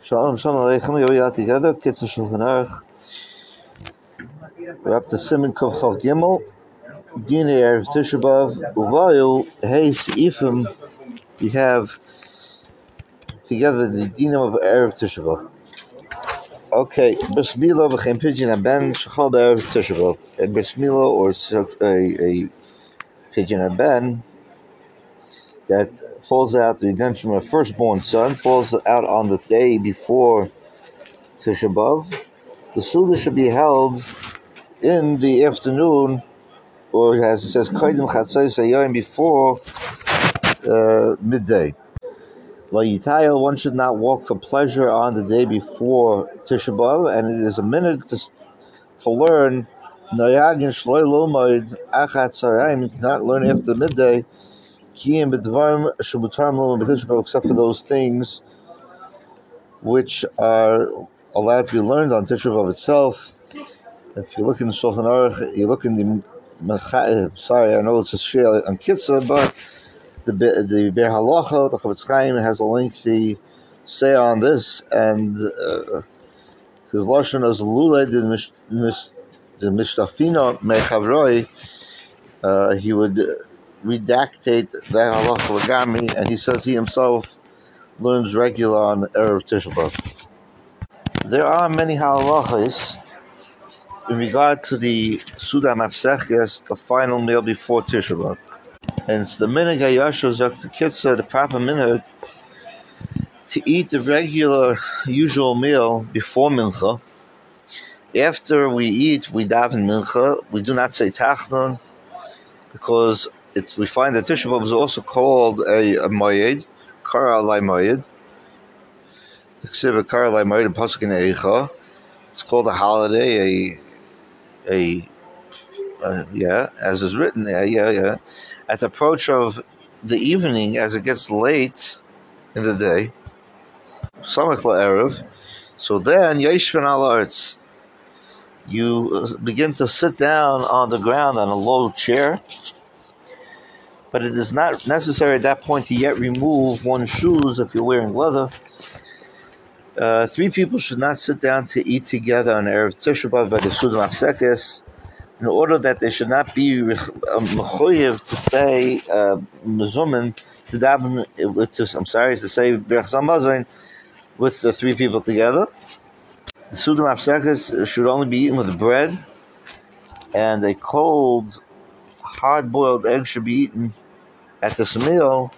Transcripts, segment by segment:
Shalom, shalom aleichem. Shulchan Aruch. We're up to Simon Kov Chav Gimel. Dine Erev. Uvayu Seifim. Have together the Dinam of Erev Tisha B'Av. Okay, Bismillah v'chem aben Tisha B'Av. A Bismillah or a, a pidyon aben that falls out, the redemption of a firstborn son falls out on the day before Tisha B'Av. The Suda should be held in the afternoon, or as it says, Koidim Chatzai Sayyim, before uh, midday. Layitayel, one should not walk for pleasure on the day before Tisha B'Av, and it is a minute to, to learn Nayagin Shloi Lomoid Achat not learn after midday, Except for those things which are allowed to be learned on Tisha B'Av itself. If you look in the Shulchan Aruch, you look in the sorry, I know it's a share on Kitzur, but the the Biur Halacha, the Chofetz Chaim has a lengthy say on this, and uh, his lashon is lule the mishtafino mechavroi. Uh, he would redactate that halacha legami, and he says he himself learns regular on erev Tisha. There are many halachas in regard to the Suda Mafsechges, the final meal before Tisha. And it's the minhag hayashu zok the kitzah, the proper minhag, to eat the regular, usual meal before mincha. After we eat, we daven mincha. We do not say tachnun because it's, we find that Tisha B'Av is also called a, a moyed, kara alay moyed. The ksiva kara alay moyed, pasuk in eicha. It's called a holiday, a a uh, yeah, as is written there, yeah, yeah. At the approach of the evening, as it gets late in the day, Samach Erev, so then Yeshvin al you uh, begin to sit down on the ground on a low chair, but it is not necessary at that point to yet remove one's shoes if you're wearing leather. Uh, three people should not sit down to eat together on Erev Tisha B'Av by the Sudan Afsekes, in order that they should not be mechoyev to say mezumin to daven. I'm sorry to say with the three people together. The Afsekes should only be eaten with bread, and a cold, hard-boiled egg should be eaten at this meal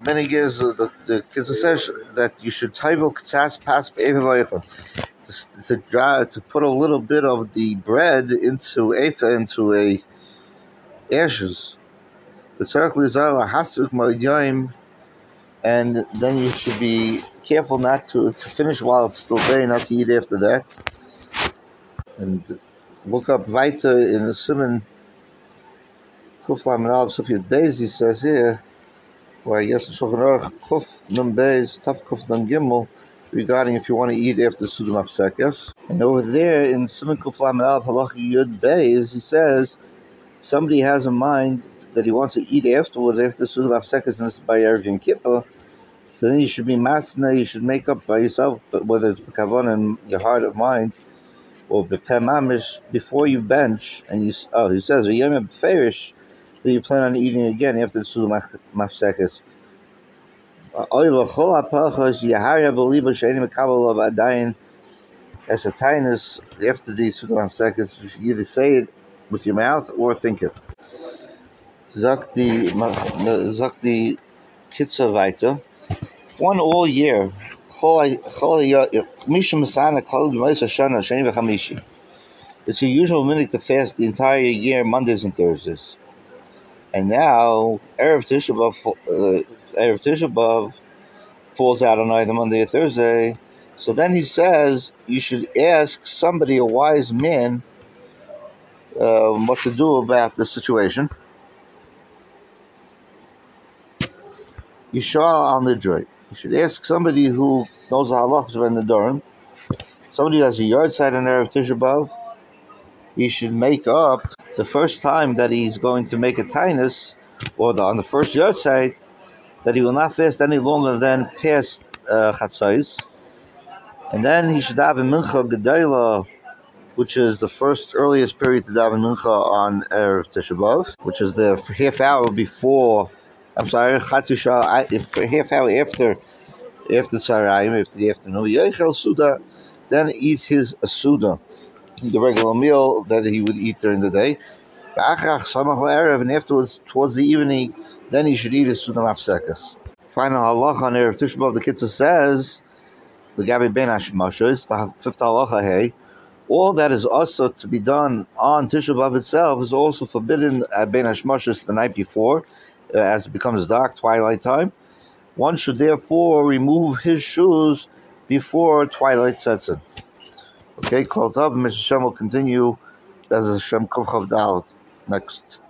many years the the kids says that you should table ktsas pas to to dry to put a little bit of the bread into efa into a ashes. The circle is and then you should be careful not to, to finish while it's still there, not to eat after that. And look up weiter in the Simon Kuflam he says here where I guess Shulchan Aruch Kuf Num Beis Taf Kuf Num Gimel regarding if you want to eat after Sudam Apsekes. And over there in Simon Kuf Lam Al Halach Yud Beis, he says somebody has a mind that he wants to eat afterwards after Sudam Apsekes and it's by Erev Yom Kippur. So then you should be masna, you should make up by yourself, but whether it's kavon in your heart of mind, or bepemamish before you bench, and you oh he says v'yom beferish that you plan on eating again after the Sulam Mafsekes. As a tinus after the Sulam Mafsekes, you either say it with your mouth or think it. Zakti Zakti Kitza weiter. One all year. It's a usual minute to fast the entire year, Mondays and Thursdays. And now Erev Tisha B'av, uh, Erev Tisha B'av falls out on either Monday or Thursday. So then he says you should ask somebody, a wise man, um, what to do about the situation. Yishar al Nidroi. You should ask somebody who knows the halachas of the Durham. Somebody who has a yard side on Erev Tisha B'av. He should make up the first time that he's going to make a tinus, or the, on the first site, that he will not fast any longer than past uh, chatzais, and then he should have a mincha gedela, which is the first earliest period to daven mincha on erev Tisha B'av, which is the half hour before. I'm sorry, chatzisha, half hour after after tzarayim, after the afternoon. Yechel suda, then eat his suda, the regular meal that he would eat during the day. And afterwards, towards the evening, then he should eat his suda mapsekas. Final halacha on Erev Tisha B'Av, the Kitzur says, the Gabi Ben Hashmashos, the fifth halacha, hey, all that is also to be done on Tisha B'Av itself is also forbidden at Ben Hashmashos the night before, uh, as it becomes dark, twilight time. One should therefore remove his shoes before twilight sets in. Okay, called up, Mr. Shem will continue as a Shem Kuvchav Dalit next.